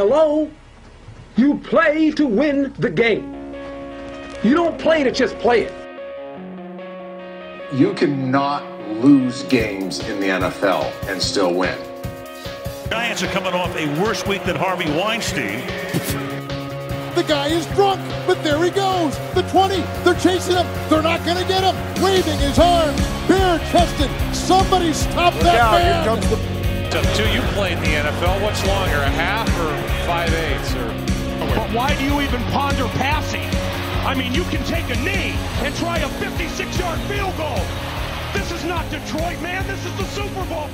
Hello? You play to win the game. You don't play to just play it. You cannot lose games in the NFL and still win. Giants are coming off a worse week than Harvey Weinstein. The guy is drunk, but there he goes. The 20, they're chasing him. They're not going to get him. Waving his arms, bare chested. Somebody stop Look that out, man. here comes the Up to you played in the NFL. What's longer, a half or five eighths? Or But why do you even ponder passing? I mean, you can take a knee and try a 56-yard field goal. This is not Detroit, man. This is the Super Bowl.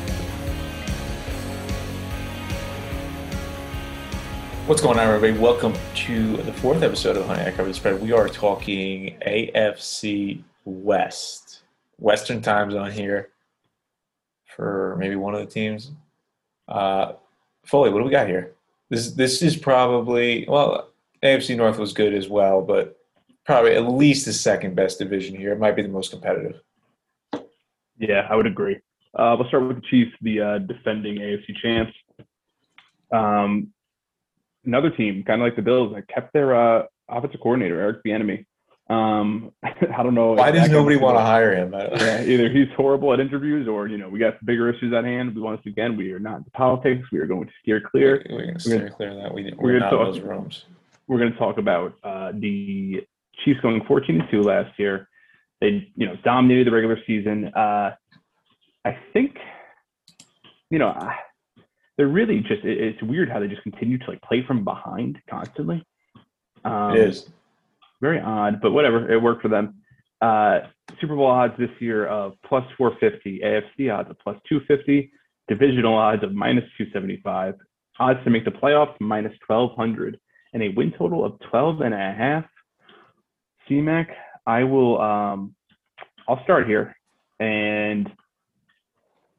What's going on, everybody? Welcome to the fourth episode of Honey I Cover the Spread. We are talking AFC West, Western time zone here for maybe one of the teams. Uh, Foley, what do we got here? This this is probably well, AFC North was good as well, but probably at least the second best division here. It might be the most competitive. Yeah, I would agree. Uh, we'll start with the Chiefs, the uh, defending AFC champs. Um, another team, kind of like the Bills, that kept their uh, offensive coordinator, Eric Bieniemy. Um, I don't know. Why does nobody want to hire him? Yeah, either he's horrible at interviews, or you know, we got bigger issues at hand. We want us again. We are not into politics. We are going to steer clear. We're going to steer clear that. We, we're, we're not in talk- those rooms. we're going to talk about uh, the Chiefs going 14 and 2 last year. They, you know, dominated the regular season. Uh, I think, you know, they're really just. It, it's weird how they just continue to like play from behind constantly. Um, It is. Very odd, but whatever. It worked for them. Uh, Super Bowl odds this year of plus 450, AFC odds of plus 250, divisional odds of minus 275, odds to make the playoffs minus 1200, and a win total of 12 and a half. CMAC, I will. Um, I'll start here, and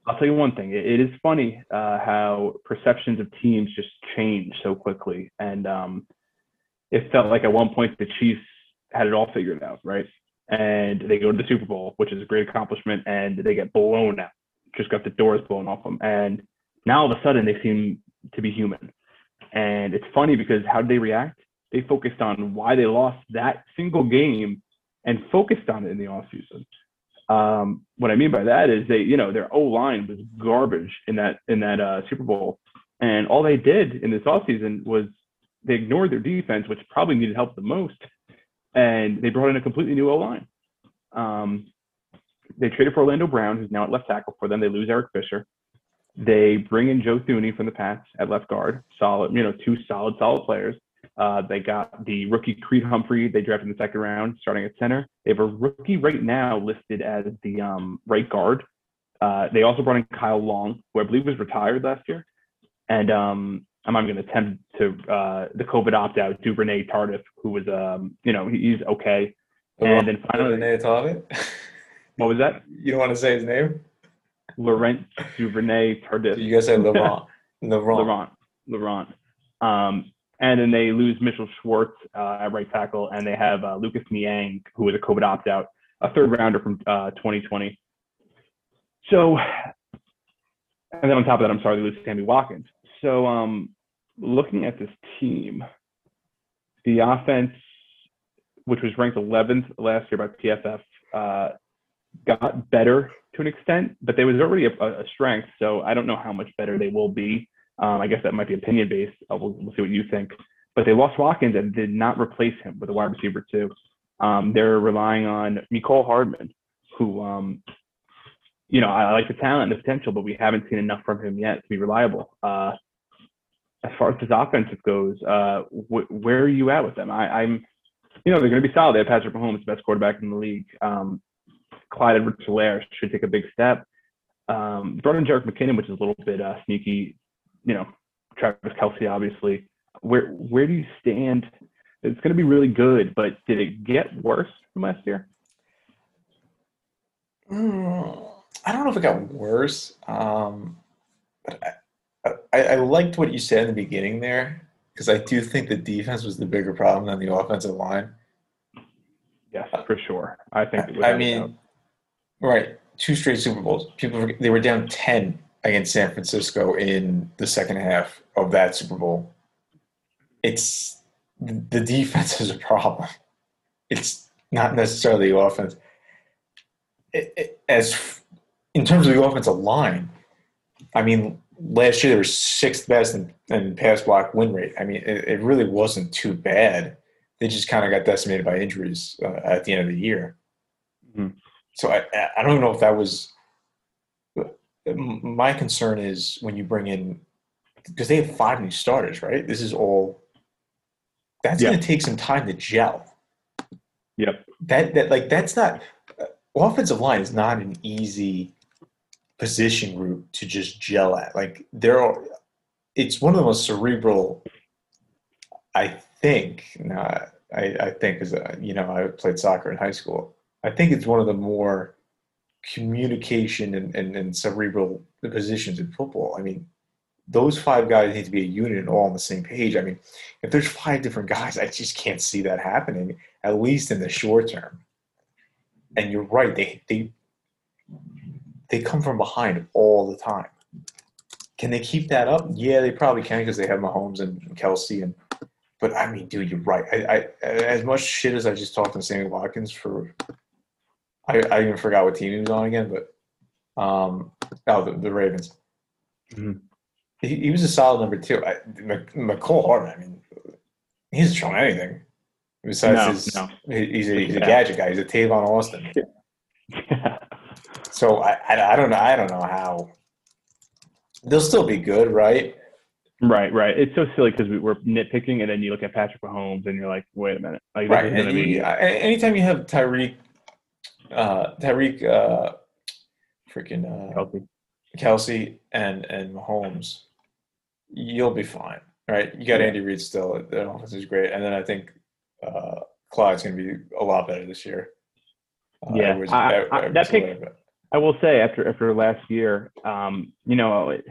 I'll tell you one thing. It, is funny uh, how perceptions of teams just change so quickly, and um, it felt like at one point the Chiefs had it all figured out, right? And they go to the Super Bowl, which is a great accomplishment, and they get blown out, just got the doors blown off them. And now all of a sudden they seem to be human. And it's funny because how did they react? They focused on why they lost that single game and focused on it in the offseason. Um, what I mean by that is they, you know, their O line was garbage in that in that uh, Super Bowl, and all they did in this offseason was they ignored their defense, which probably needed help the most, and they brought in a completely new O line. Um, they traded for Orlando Brown, who's now at left tackle for them. They lose Eric Fisher. They bring in Joe Thuney from the Pats at left guard. Solid, you know, two solid, solid players. Uh, they got the rookie Creed Humphrey. They drafted in the second round, starting at center. They have a rookie right now listed as the um, right guard. Uh, they also brought in Kyle Long, who I believe was retired last year. And um, I'm not going to attempt to uh, the COVID opt out, Duvernay Tardif, who was, um, you know, he's okay. And then finally, Talbot? what was that? You don't want to say his name? Laurent Duvernay Tardif. You guys say Laurent. Laurent. Laurent. Laurent. Um, and then they lose Mitchell Schwartz uh, at right tackle, and they have uh, Lucas Niang, who was a COVID opt out, a third rounder from uh, 2020. So, and then on top of that, I'm sorry, they lose Sammy Watkins. So, um, looking at this team, the offense, which was ranked 11th last year by PFF, uh, got better to an extent, but there was already a, a strength. So I don't know how much better they will be. Um, I guess that might be opinion based. We'll, we'll see what you think. But they lost Watkins and did not replace him with a wide receiver too. Um, they're relying on Mecole Hardman, who, um, you know, I, I like the talent and the potential, but we haven't seen enough from him yet to be reliable. Uh, as far as his offensive goes, uh, wh- where are you at with them? I, I'm, you know, they're going to be solid. They have Patrick Mahomes, the best quarterback in the league. Um, Clyde Edwards-Helaire should take a big step. Um, brought in Jerick McKinnon, which is a little bit uh, sneaky. You know, Travis Kelce, obviously. Where where do you stand? It's going to be really good, but did it get worse from last year? Mm, I don't know if it got worse, um, but I, I, I liked what you said in the beginning there because I do think the defense was the bigger problem than the offensive line. Yes, for sure. I think. I, without I a mean, doubt. right, two straight Super Bowls. People they were down ten against San Francisco in the second half of that Super Bowl. it's the defense is a problem. It's not necessarily the offense. It, it, as in terms of the offensive line, I mean, last year they were sixth best in, in pass block win rate. I mean, it, it really wasn't too bad. They just kind of got decimated by injuries uh, at the end of the year. Mhm. So I, I don't know if that was. My concern is when you bring in because they have five new starters, right? This is all. That's Yeah. going to take some time to gel. Yep. That that like that's not uh, offensive line is not an easy position group to just gel at. Like there are, it's one of the most cerebral. I think. Nah, I I think is uh, you know I played soccer in high school. I think it's one of the more communication and, and, and cerebral positions in football. I mean, those five guys need to be a unit and all on the same page. I mean, if there's five different guys, I just can't see that happening, at least in the short term. And you're right, they they they come from behind all the time. Can they keep that up? Yeah, they probably can because they have Mahomes and Kelce and but I mean, dude, you're right. I, I as much shit as I just talked to Sammy Watkins for I, I even forgot what team he was on again, but um oh the, the Ravens. Mhm. He, he was a solid number two. I, Mc- Mecole Hardman, I mean, he hasn't shown anything besides No, his. no. He's a he's a Yeah. gadget guy. He's a Tavon Austin. So I, I I don't know I don't know how they'll still be good, right? right, right. It's so silly because we, we're nitpicking, and then you look at Patrick Mahomes, and you're like, wait a minute, like Right. And be you- a- anytime you have Tyreek, uh, Tyreek, uh, freaking uh, healthy. Kelce and and Mahomes, you'll be fine, right? You got. Andy Reid still. The offense is great, and then I think uh, Clyde's going to be a lot better this year. Uh, Yeah, I- I- everyone's that pick- it. I will say after after last year, um, you know, it-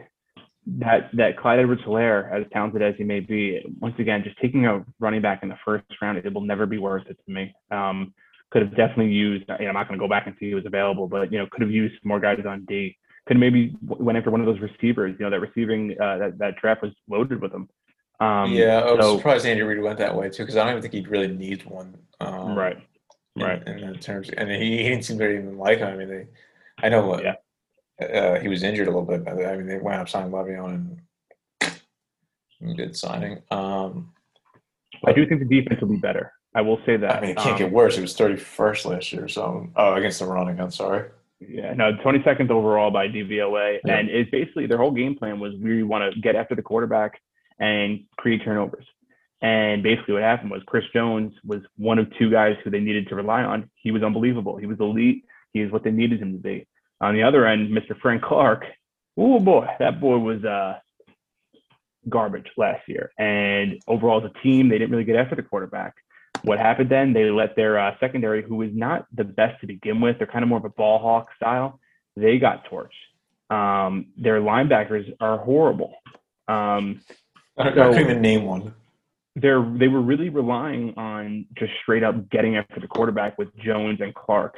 that that Clyde Edwards-Helaire, as talented as he may be, once again, just taking a running back in the first round, it will never be worth it to me. Um, could have definitely used. You know, I'm not going to go back and see who was available, but you know, could have used more guys on D. Could have maybe went after one of those receivers. You know, that receiving uh, that that draft was loaded with them. Um, yeah, I was so- surprised Andy Reid went that way too, because I don't even think he really needs one. Um, right. Right. In, in terms, and he, he didn't seem to even like him. I mean, they, I know what, Yeah. uh, he was injured a little bit, but I mean, they wound up signing Le'Veon and good signing. Um, I do think the defense will be better. I will say that. I mean, it can't Um, get worse. It was 31st last year, so oh, against the running. I'm sorry. Yeah, no, 22nd overall by DVOA, Yeah. and it's basically their whole game plan was we want to get after the quarterback and create turnovers. And basically, what happened was Chris Jones was one of two guys who they needed to rely on. He was unbelievable. He was elite. He is what they needed him to be. On the other end, Mr. Frank Clark, oh boy, that boy was uh, garbage last year. And overall, as a team, they didn't really get after the quarterback. What happened then? They let their uh, secondary, who is not the best to begin with, they're kind of more of a ball hawk style. They got torched. Um, their linebackers are horrible. Um, I, don't, I So- couldn't even name one. they're they were really relying on just straight up getting after the quarterback with Jones and Clark,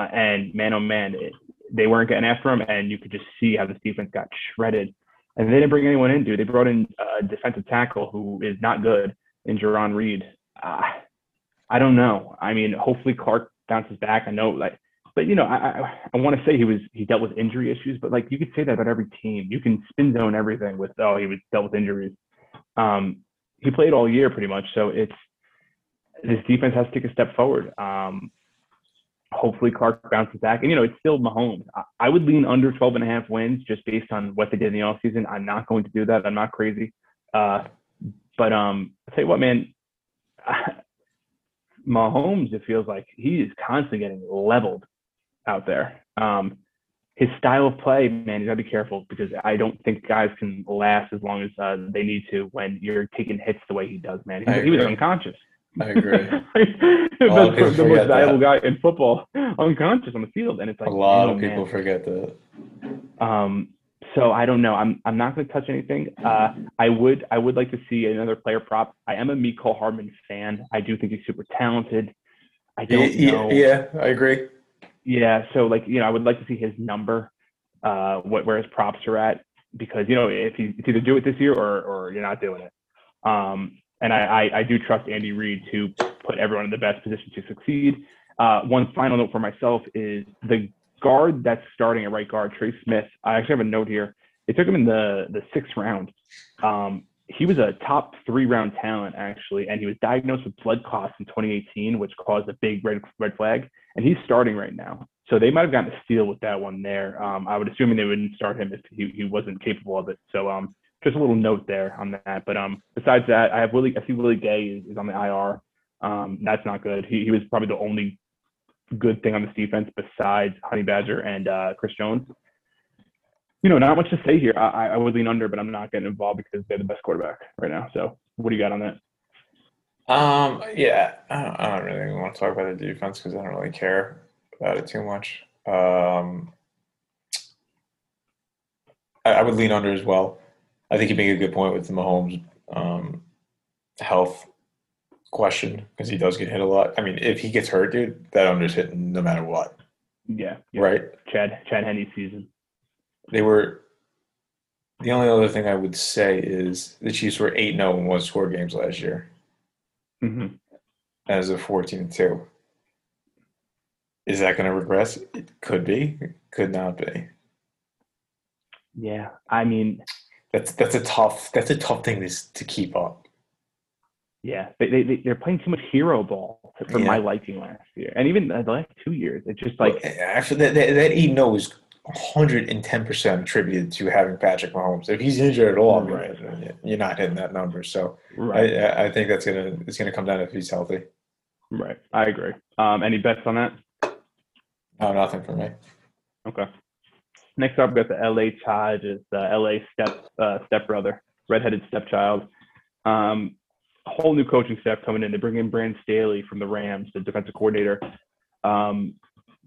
uh, and man oh man, it, they weren't getting after him, and you could just see how this defense got shredded. And they didn't bring anyone in, dude. They brought in a defensive tackle who is not good in Jarran Reed. Uh, I don't know. I mean, hopefully Clark bounces back. I know, like, but you know, I I, I want to say he was he dealt with injury issues, but like you could say that about every team. You can spin zone everything with oh he was dealt with injuries. Um, he played all year pretty much. So it's this defense has to take a step forward. Um, hopefully Clark bounces back. And you know, it's still Mahomes. I, I would lean under 12 and a half wins just based on what they did in the offseason. I'm not going to do that. I'm not crazy. Uh, but um, I'll tell you what, man, Mahomes, it feels like he is constantly getting leveled out there. Um, his style of play, man, you gotta be careful because I don't think guys can last as long as uh, they need to when you're taking hits the way he does, man. He, he was unconscious. I agree. the, A lot of best- people the most valuable that. guy in football, unconscious on the field, and it's like a lot oh, of people man. forget that. Um, so I don't know. I'm I'm not going to touch anything. Uh, I would I would like to see another player prop. I am a Mecole Hardman fan. I do think he's super talented. I don't Yeah, know. yeah, I agree. Yeah, so like you know, I would like to see his number, uh, what where his props are at, because you know if he it's either do it this year or or you're not doing it. Um, and I, I, I do trust Andy Reid to put everyone in the best position to succeed. Uh, one final note for myself is the guard that's starting at right guard, Trey Smith. I actually have a note here. They took him in the the sixth round. Um, he was a top three round talent actually, and he was diagnosed with blood clots in 2018, which caused a big red red flag. And he's starting right now, so they might have gotten a steal with that one there. Um, I would assume they wouldn't start him if he, he wasn't capable of it. So um, just a little note there on that. But um, besides that, I have Willie. I see Willie Gay is, is on the IR. Um, that's not good. He he was probably the only good thing on this defense besides Honey Badger and uh, Chris Jones you know, not much to say here. I, I would lean under, but I'm not getting involved because they're the best quarterback right now. So, what do you got on that? Um, yeah, I don't, I don't really want to talk about the defense because I don't really care about it too much. Um, I, I would lean under as well. I think you make a good point with the Mahomes um, health question because he does get hit a lot. I mean, if he gets hurt, dude, that under's hitting no matter what. Yeah, yeah. Right? Chad Chad Henne season. They were the only other thing I would say is the Chiefs were 8 0 in one score games last year Mm-hmm. as of 14 2. Is that going to regress? It could be, it could not be. Yeah, I mean, That's that's a tough that's a tough thing to, to keep up. yeah, they they they- they're playing too much hero ball for Yeah. my liking last year, and even the last two years. It's just like Like actually, that that, that 8 0 is 110 percent attributed to having Patrick Mahomes. If he's injured at all, Right. you're not hitting that number. So right, I I I think that's gonna it's gonna come down if he's healthy. right. I agree. Um, any bets on that? No, nothing for me. Okay. Next up, we got the LA Chargers, the LA step uh, stepbrother, redheaded stepchild. Um, whole new coaching staff coming in. They bring in Brandon Staley from the Rams, the defensive coordinator. Um,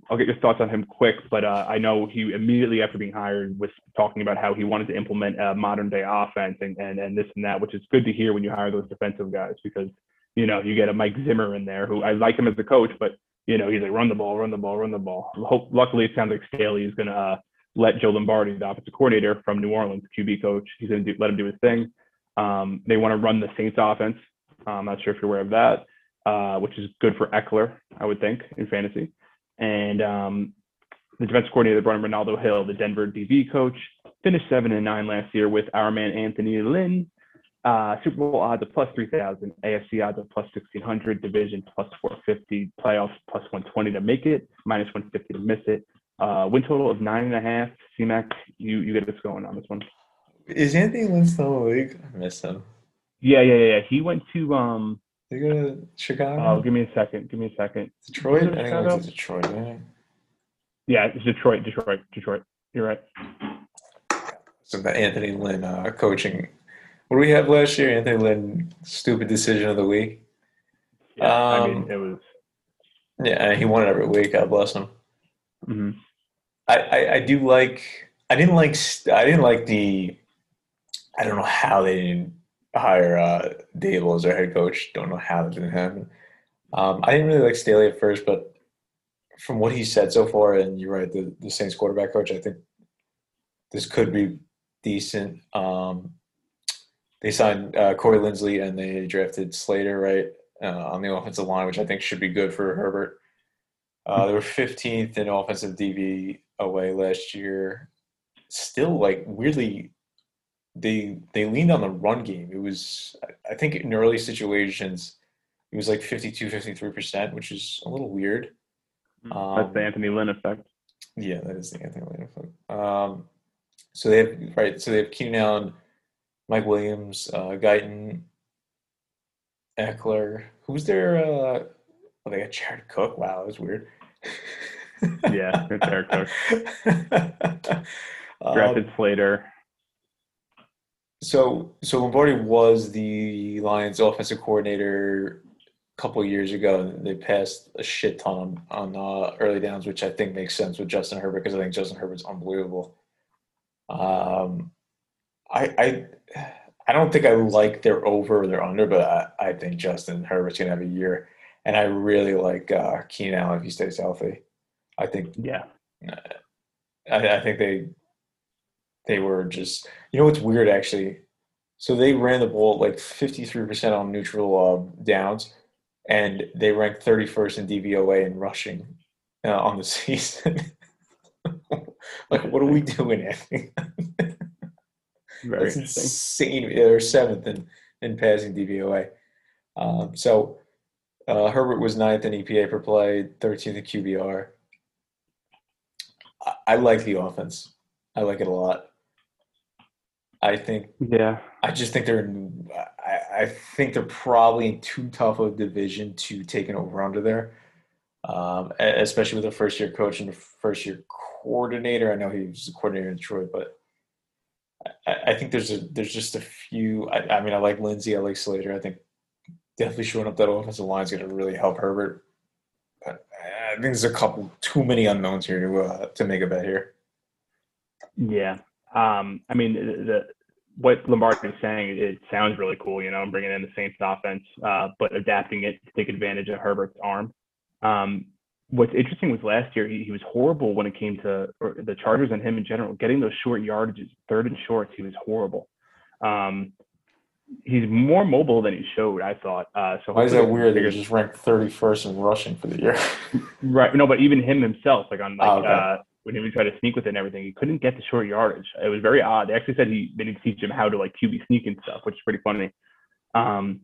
I'll get your thoughts on him quick, but uh, I know he immediately after being hired was talking about how he wanted to implement a modern day offense and, and, and this and that, which is good to hear when you hire those defensive guys because, you know, you get a Mike Zimmer in there who I like him as a coach, but, you know, he's like, run the ball, run the ball, run the ball. Hope, luckily, it sounds like Staley is going to uh, let Joe Lombardi, the offensive coordinator from New Orleans, QB coach, he's going to let him do his thing. Um, they want to run the Saints offense. Uh, I'm not sure if you're aware of that, uh, which is good for Ekeler, I would think, in fantasy. And um, the defensive coordinator brought in Renaldo Hill, the Denver DB coach, finished seven and nine last year with our man Anthony Lynn. Uh, Super Bowl odds of plus 3,000, AFC odds of plus 1,600, division plus 450, playoffs plus 120 to make it, minus 150 to miss it. Uh, win total of nine and a half. CMAC, you, you get us going on this one. Is Anthony Lynn still in the league? I miss him. Yeah, yeah, yeah. yeah. He went to, um, They go to Chicago. oh, give me a second. Give me a second. Detroit. I think it to Detroit. Right? Yeah, it's Detroit, Detroit, Detroit. You're right. So the Anthony Lynn uh, coaching. What do we have last year? Anthony Lynn stupid decision of the week. Yeah, I mean, Um, it was. Yeah, he won it every week. God bless him. mhm. I, I, I do like. I didn't like. I didn't like the. I don't know how they didn't hire uh, Daboll as their head coach. Don't know how that didn't happen. Um, I didn't really like Staley at first, but from what he said so far, and you're right, the, the Saints quarterback coach, I think this could be decent. Um, they signed uh, Corey Linsley and they drafted Slater right uh, on the offensive line, which I think should be good for Herbert. Uh, they were 15th in offensive DB away last year. Still, like weirdly, they they leaned on the run game. It was, I think, in early situations, it was like 52, 53 percent, which is a little weird. That's Um, the Anthony Lynn effect. yeah, that is the Anthony Lynn effect. Um, so they have right. So they have Keenan Allen, Mike Williams, uh, Guyton, Ekeler. Who's their? Uh, oh, they got Jared Cook. Wow, that was weird. Yeah, it's Jared Cook. Um, Drafted Slater. so so Lombardi was the Lions offensive coordinator a couple years ago, they passed a shit ton on, on uh, early downs, which I think makes sense with Justin Herbert because I think Justin Herbert's unbelievable. Um, I I I don't think I like their over or their under, but I, I think Justin Herbert's gonna have a year, and I really like uh, Keenan Allen if he stays healthy. I think Yeah. I, I think they they were just you know what's weird actually. So they ran the ball like 53% on neutral um, downs, and they ranked 31st in DVOA in rushing uh, on the season. like, what are we doing, That's insane. They're seventh in, in passing DVOA. Um, so uh, Herbert was ninth in EPA per play, 13th in QBR. I, like the offense. I like it a lot. I think Yeah. I just think they're in, I, I think they're probably in too tough of a division to take an over under there. Um, especially with a first year coach and a first year coordinator. I know he was a coordinator in Detroit, but I, I think there's a there's just a few I, I mean I like Linsley, I like Slater. I think definitely showing up that offensive line is gonna really help Herbert. I think there's a couple too many unknowns here to uh, to make a bet here. Yeah. Um, I mean, the, the what Lombardi is saying, it sounds really cool. You know, bringing in the Saints offense, uh, but adapting it to take advantage of Herbert's arm. Um, what's interesting was last year he, he was horrible when it came to the Chargers and him in general. Getting those short yardages, third and shorts, he was horrible. Um, he's more mobile than he showed. I thought. Uh, so Why is that weird? Figures- just ranked 31st in rushing for the year. Right. No, but even him himself, like on like Oh, okay. uh, when he would try to sneak with it and everything, he couldn't get the short yardage. It was very odd. They actually said he they need to teach him how to like QB sneak and stuff, which is pretty funny. Um,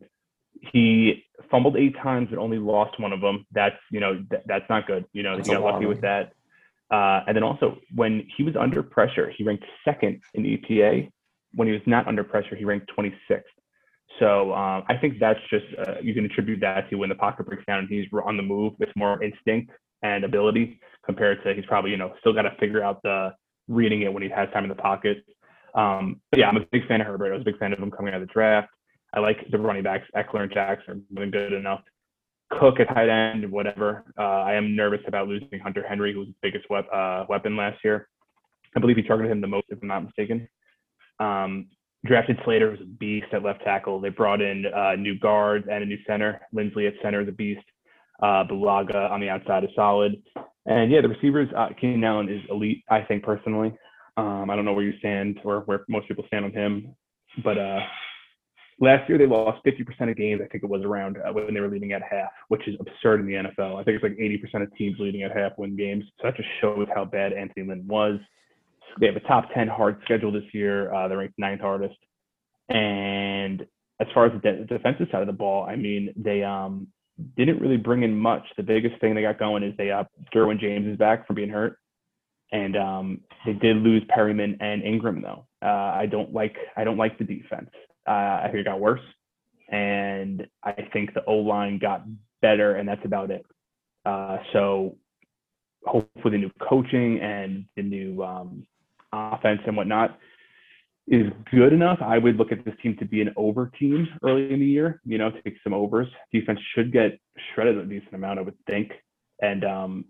he fumbled eight times and only lost one of them. That's you know th- that's not good. You know That's he got lucky with that. Uh, and then also when he was under pressure, he ranked second in EPA. When he was not under pressure, he ranked 26th. So um, I think that's just uh, you can attribute that to when the pocket breaks down and he's on the move. It's more instinct and ability compared to he's probably you know still got to figure out the reading it when he has time in the pocket. Um, but yeah, I'm a big fan of Herbert. I was a big fan of him coming out of the draft. I like the running backs. Ekeler and Jackson are doing good enough. Cook at tight end, whatever. Uh, I am nervous about losing Hunter Henry, who was his biggest wep- uh, weapon last year. I believe he targeted him the most, if I'm not mistaken. Um, drafted Slater was a beast at left tackle. They brought in uh, new guards and a new center. Linsley at center is a beast. Uh, Bulaga on the outside is solid. And yeah, the receivers, uh, Keenan Allen is elite, I think personally. Um, I don't know where you stand or where most people stand on him, but uh, last year they lost 50% of games. I think it was around uh, when they were leading at half, which is absurd in the NFL. I think it's like 80% of teams leading at half win games. So that just shows how bad Anthony Lynn was. They have a top 10 hard schedule this year. Uh, they're ranked ninth hardest. And as far as the de- defensive side of the ball, I mean, they um, didn't really bring in much. The biggest thing they got going is they uh, Derwin James is back from being hurt, and um, they did lose Perryman and Ingram though. Uh, I don't like I don't like the defense. Uh, I think it got worse, and I think the O line got better, and that's about it. Uh, so hopefully the new coaching and the new um, offense and whatnot is good enough. I would look at this team to be an over team early in the year, you know, take some overs. Defense should get shredded a decent amount, I would think. And, um,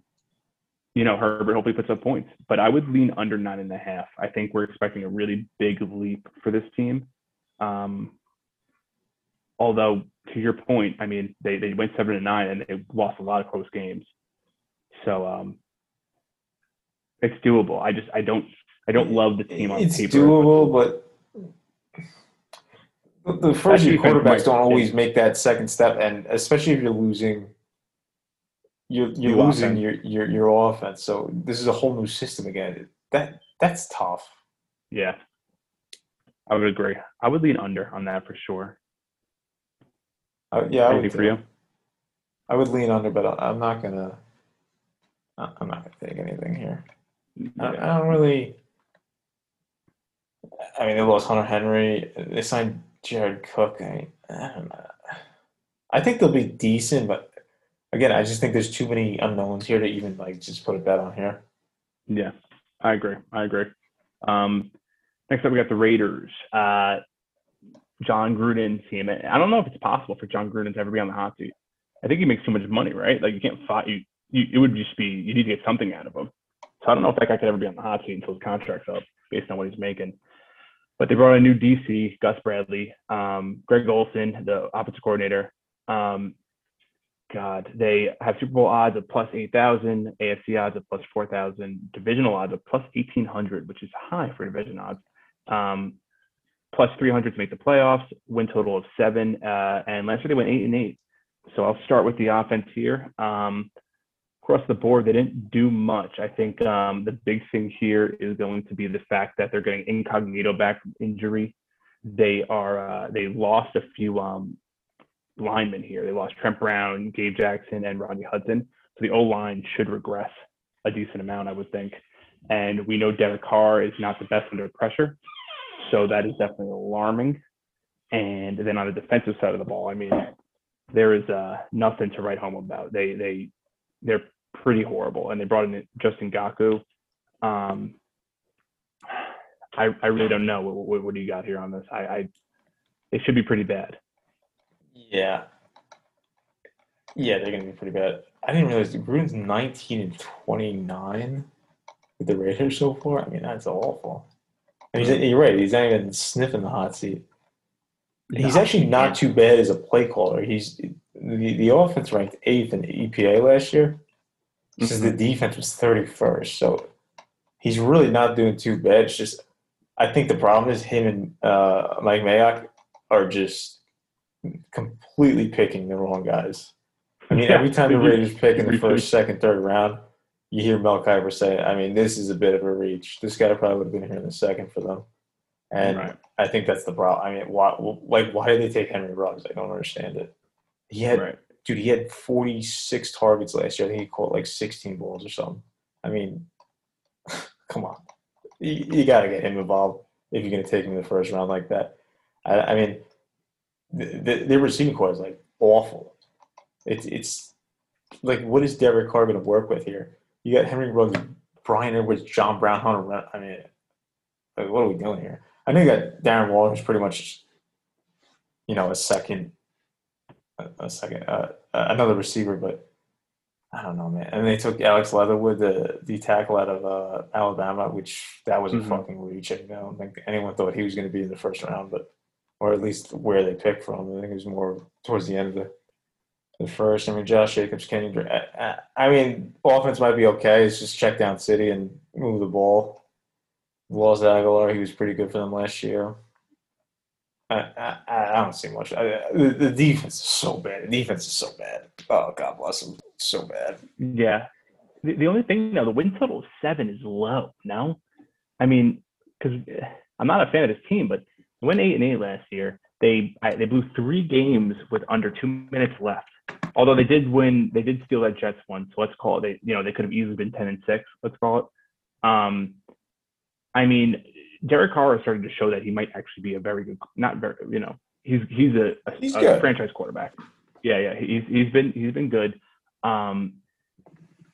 you know, Herbert hopefully puts up points, but I would lean under nine and a half. I think we're expecting a really big leap for this team. Um, although, to your point, I mean, they, they went seven and nine and they lost a lot of close games. So, um, it's doable. I just, I don't, I don't love the team on it's paper. doable, but the- first year quarterbacks don't always make that second step, and especially if you're losing, you're you're losing offense. your, your your offense. So this is a whole new system again. That that's tough. Yeah. I would agree. I would lean under on that for sure. I, yeah, I would, for you? I would lean under, but I'm not gonna. I'm not gonna take anything here. I, I don't really. I mean, they lost Hunter Henry. They signed Jared Cook. I, I don't know. I think they'll be decent, but again, I just think there's too many unknowns here to even like just put a bet on here. Yeah, I agree. I agree. Um, next up, we got the Raiders. Uh, Jon Gruden team. I don't know if it's possible for Jon Gruden to ever be on the hot seat. I think he makes too much money, right? Like you can't fight. You, you it would just be you need to get something out of him. So I don't know if that guy could ever be on the hot seat until his contract's up, based on what he's making. But they brought a new DC, Gus Bradley, um, Greg Olson, the offensive coordinator. Um, God, they have Super Bowl odds of plus 8,000, AFC odds of plus 4,000, divisional odds of plus 1,800, which is high for division odds. Um, plus 300 to make the playoffs, win total of seven, uh, and last year they went eight and eight. So I'll start with the offense here. Um, across the board, they didn't do much. I think um, the big thing here is going to be the fact that they're getting incognito back from injury. They are uh, they lost a few um, linemen here. They lost Trent Brown, Gabe Jackson, and Rodney Hudson. So the O line should regress a decent amount, I would think. And we know Derek Carr is not the best under pressure. So that is definitely alarming. And then on the defensive side of the ball, I mean, there is uh, nothing to write home about. They they they're pretty horrible, and they brought in Justin Gaku. Um, I I really don't know. What, what, what do you got here on this? I, I they should be pretty bad. Yeah. Yeah, they're gonna be pretty bad. I didn't realize Gruden's 19 and 29 with the Raiders so far. I mean, that's awful. And he's, you're right. He's not even sniffing the hot seat. He's No, actually not can't. too bad as a play caller. He's the, the offense ranked eighth in EPA last year. Since the defense was 31st, so he's really not doing too bad. It's just I think the problem is him and uh, Mike Mayock are just completely picking the wrong guys. I mean, every time the Raiders pick in the first, second, third round, you hear Mel Kiper say, "I mean, this is a bit of a reach. This guy probably would have been here in the second for them." And Right. I think that's the problem. I mean, why? Like, why did they take Henry Ruggs? I don't understand it. He had, Right. Dude, he had 46 targets last year. I think he caught like 16 balls or something. I mean, come on, you, you got to get him involved if you're going to take him in the first round like that. I, I mean, the, the, their receiving core is like awful. It's it's like what is Derek Carr going to work with here? You got Henry Ruggs, Bryan Edwards, John Brown, Hunter. I mean, like, what are we doing here? I think that Darren Waller is pretty much, you know, a second, a second, uh, another receiver, but I don't know, man. And they took Alex Leatherwood, the the tackle out of uh, Alabama, which that was a Mhm. fucking reach. I don't think anyone thought he was going to be in the first round, but or at least where they picked from. I think it was more towards the end of the the first. I mean, Josh Jacobs, Kenny. Dr- I, I, I mean, offense might be okay. It's just check down city and move the ball. Lost Agholor. He was pretty good for them last year. I, I, I don't see much. I, the, the defense is so bad. The defense is so bad. Oh, God bless them. So bad. Yeah. The, the only thing now, the win total of seven is low. No, I mean, because I'm not a fan of this team, but they went eight and eight last year. They I, they blew three games with under two minutes left. Although they did win, they did steal that Jets one. So let's call it. They you know they could have easily been ten and six. Let's call it. Um, I mean, Derek Carr is starting to show that he might actually be a very good, not very, you know, he's he's a, a, He's a franchise quarterback. Yeah, yeah, he's he's been he's been good. Um,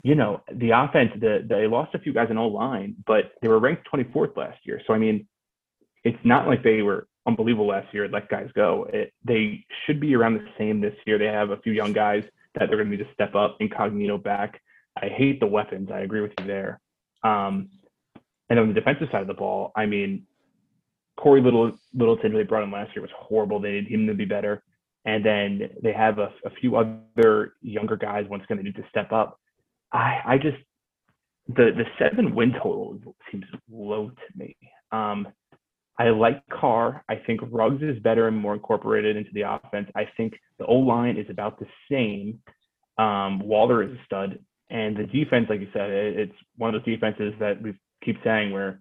you know, the offense, the, they lost a few guys in O line, but they were ranked 24th last year. So I mean, it's not like they were unbelievable last year. Let guys go. It, they should be around the same this year. They have a few young guys that they're going to need to step up. Incognito back. I hate the weapons. I agree with you there. Um, and on the defensive side of the ball, I mean, Cory Little Littleton, who they brought in last year, was horrible. They need him to be better. And then they have a, a few other younger guys once again they need to step up. I I just the the seven win total seems low to me. Um, I like Carr. I think Ruggs is better and more incorporated into the offense. I think the O line is about the same. Um, Waller is a stud, and the defense, like you said, it, it's one of those defenses that we keep saying where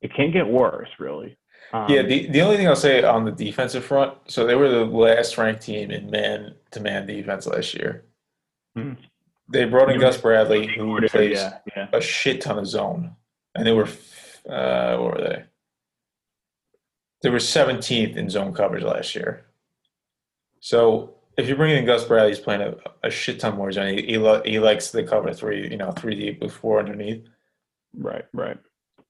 it can't get worse, really. Um, Yeah, the, the only thing I'll say on the defensive front, so they were the last ranked team in man to man defense last year. Mhm. They brought in Gus Bradley, who plays yeah, yeah. a shit ton of zone, and they were, uh, what were they? They were 17th in zone coverage last year. So if you're bringing in Gus Bradley, he's playing a, a shit ton more zone. He, he, li- he likes the cover three, you know, three deep with four underneath. Right, right.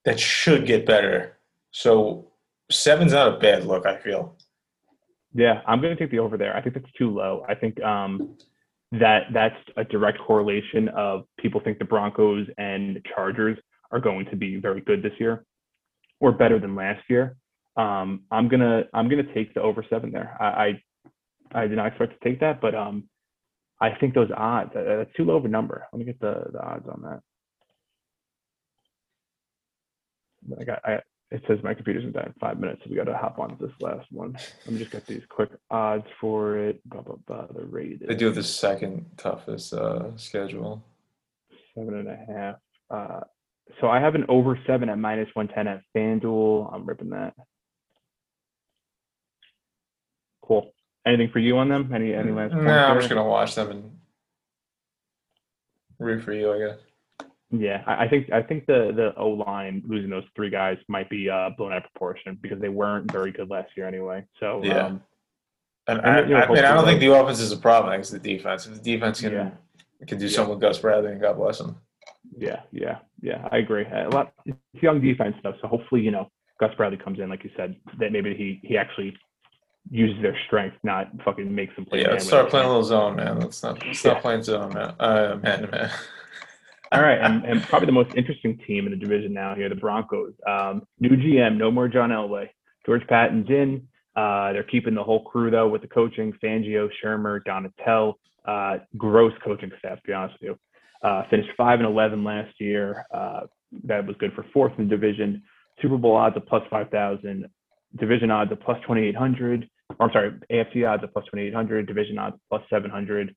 That should get better. So seven's not a bad look, I feel. Yeah, I'm going to take the over there. I think that's too low. I think um, that that's a direct correlation of people think the Broncos and Chargers are going to be very good this year, or better than last year. Um, I'm gonna I'm gonna take the over seven there. I I, I did not expect to take that, but um, I think those odds that's too low of a number. Let me get the the odds on that. I got I it says my computer's gonna die in five minutes, so we got to hop on to this last one. Let me just get these quick odds for it. Blah blah blah. The rated They do have the second toughest uh, schedule. seven and a half. Uh, so I have an over seven at minus one ten at FanDuel. I'm ripping that. Cool. Anything for you on them? Any any last? No, I'm just gonna watch them and root for you, I guess. Yeah, I I think I think the the O line losing those three guys might be uh, blown out of proportion because they weren't very good last year anyway. So Yeah. um, And I, you're I mean, I don't think the offense is a problem. It's the defense. If the defense can Yeah. can do something with Gus Bradley, and God bless him. yeah, yeah, yeah, I agree. A lot it's young defense stuff. So hopefully, you know, Gus Bradley comes in, like you said, that maybe he he actually uses their strength, not fucking makes them play. Yeah, let's start playing a little zone, man. Let's not let's Yeah. stop playing zone, man. Uh, man to man. All right, and, and probably the most interesting team in the division now here, the Broncos. Um, new GM, no more John Elway. George Paton's in. Uh, they're keeping the whole crew though with the coaching: Fangio, Shurmur, Donatell. Uh, gross coaching staff, to be honest with you. Uh, finished five and eleven last year. Uh, that was good for fourth in the division. Super Bowl odds of plus five thousand. Division odds of plus twenty eight hundred. I'm sorry, AFC odds of plus twenty eight hundred. Division odds plus seven hundred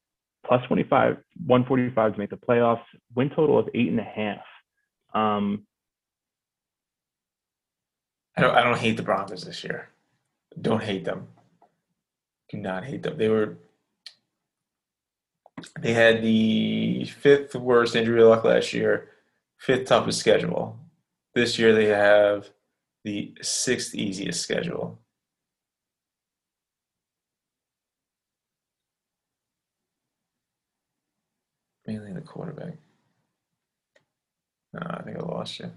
plus 25, 145 to make the playoffs, win total of eight and a half. Um, I don't I don't hate the Broncos this year. Don't hate them. Do not hate them. They were they had the fifth worst injury luck last year, fifth toughest schedule. This year they have the sixth easiest schedule. Mainly the quarterback. No, I think I lost you.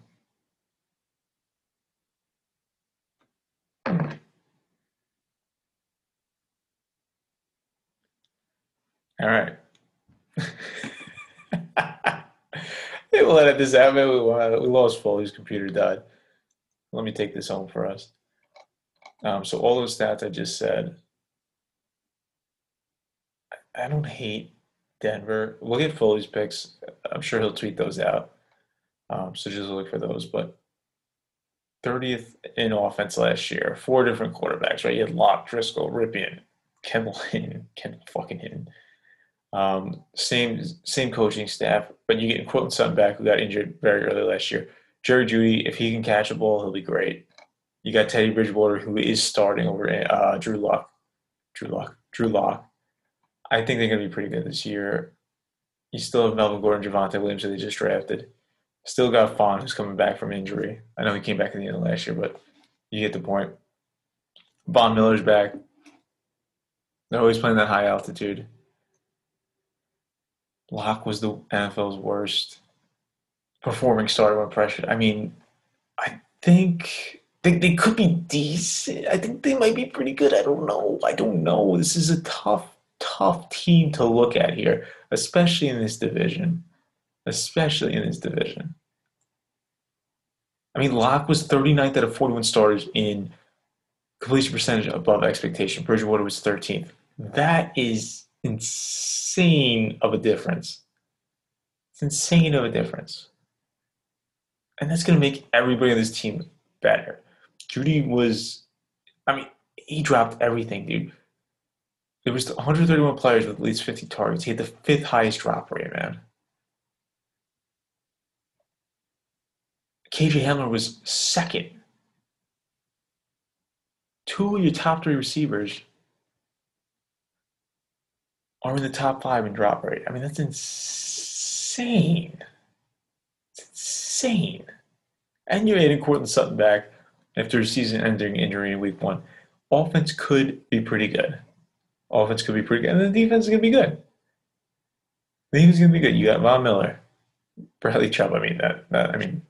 All right. We'll edit this out. Man. We, lost Foley's computer died. Let me take this home for us. Um, so all those stats I just said. I don't hate Denver. We'll get Foley's picks. I'm sure he'll tweet those out. Um, so just look for those. But 30th in offense last year, four different quarterbacks, right? You had Lock, Driskel, Rypien, Kendall Hinton, Kendall fucking Hinton. Um, same same coaching staff, but you get Quentin Sutton back, who got injured very early last year. Jerry Jeudy, if he can catch a ball, he'll be great. You got Teddy Bridgewater, who is starting over uh, Drew Lock, Drew Lock, Drew Lock. I think they're going to be pretty good this year. You still have Melvin Gordon, Javonte Williams, who they just drafted. Still got Fawn, who's coming back from injury. I know he came back at the end of last year, but you get the point. Von Miller's back. They're always playing that high altitude. Lock was the NFL's worst performing starter when pressured. I mean, I think they, they could be decent. I think they might be pretty good. I don't know. I don't know. This is a tough, tough team to look at here, especially in this division. Especially in this division. I mean, Lock was 39th out of 41 starters in completion percentage above expectation. Bridgewater was 13th. That is insane of a difference. It's insane of a difference. And that's going to make everybody on this team better. Jeudy was, I mean, he dropped everything, dude. There was 131 players with at least 50 targets. He had the fifth highest drop rate, man. KJ Hamler was second. Two of your top three receivers are in the top five in drop rate. I mean, that's insane. It's insane. And you're adding Courtland Sutton back after a season-ending injury in week one. Offense could be pretty good. Offense could be pretty good, and the defense is going to be good. The defense is going to be good. You got Von Miller, Bradley Chubb. I mean that. That I mean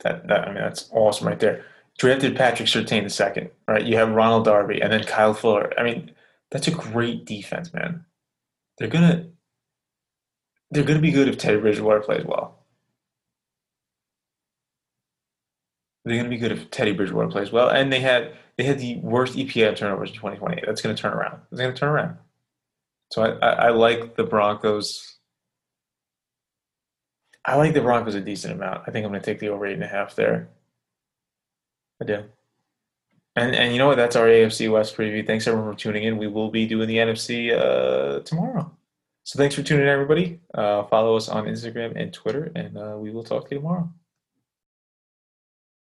that. That I mean that's awesome right there. Drafted Patrick Surtain the second, right? You have Ronald Darby, and then Kyle Fuller. I mean, that's a great defense, man. They're gonna they're gonna be good if Teddy Bridgewater plays well. They're gonna be good if Teddy Bridgewater plays well, and they had they had the worst EPA turnovers in 2020. That's gonna turn around. It's gonna turn around. So I, I, I like the Broncos. I like the Broncos a decent amount. I think I'm going to take the over eight and a half there. I do. And and you know what? That's our AFC West preview. Thanks everyone for tuning in. We will be doing the NFC uh, tomorrow. So thanks for tuning in, everybody. Uh, follow us on Instagram and Twitter, and uh, we will talk to you tomorrow.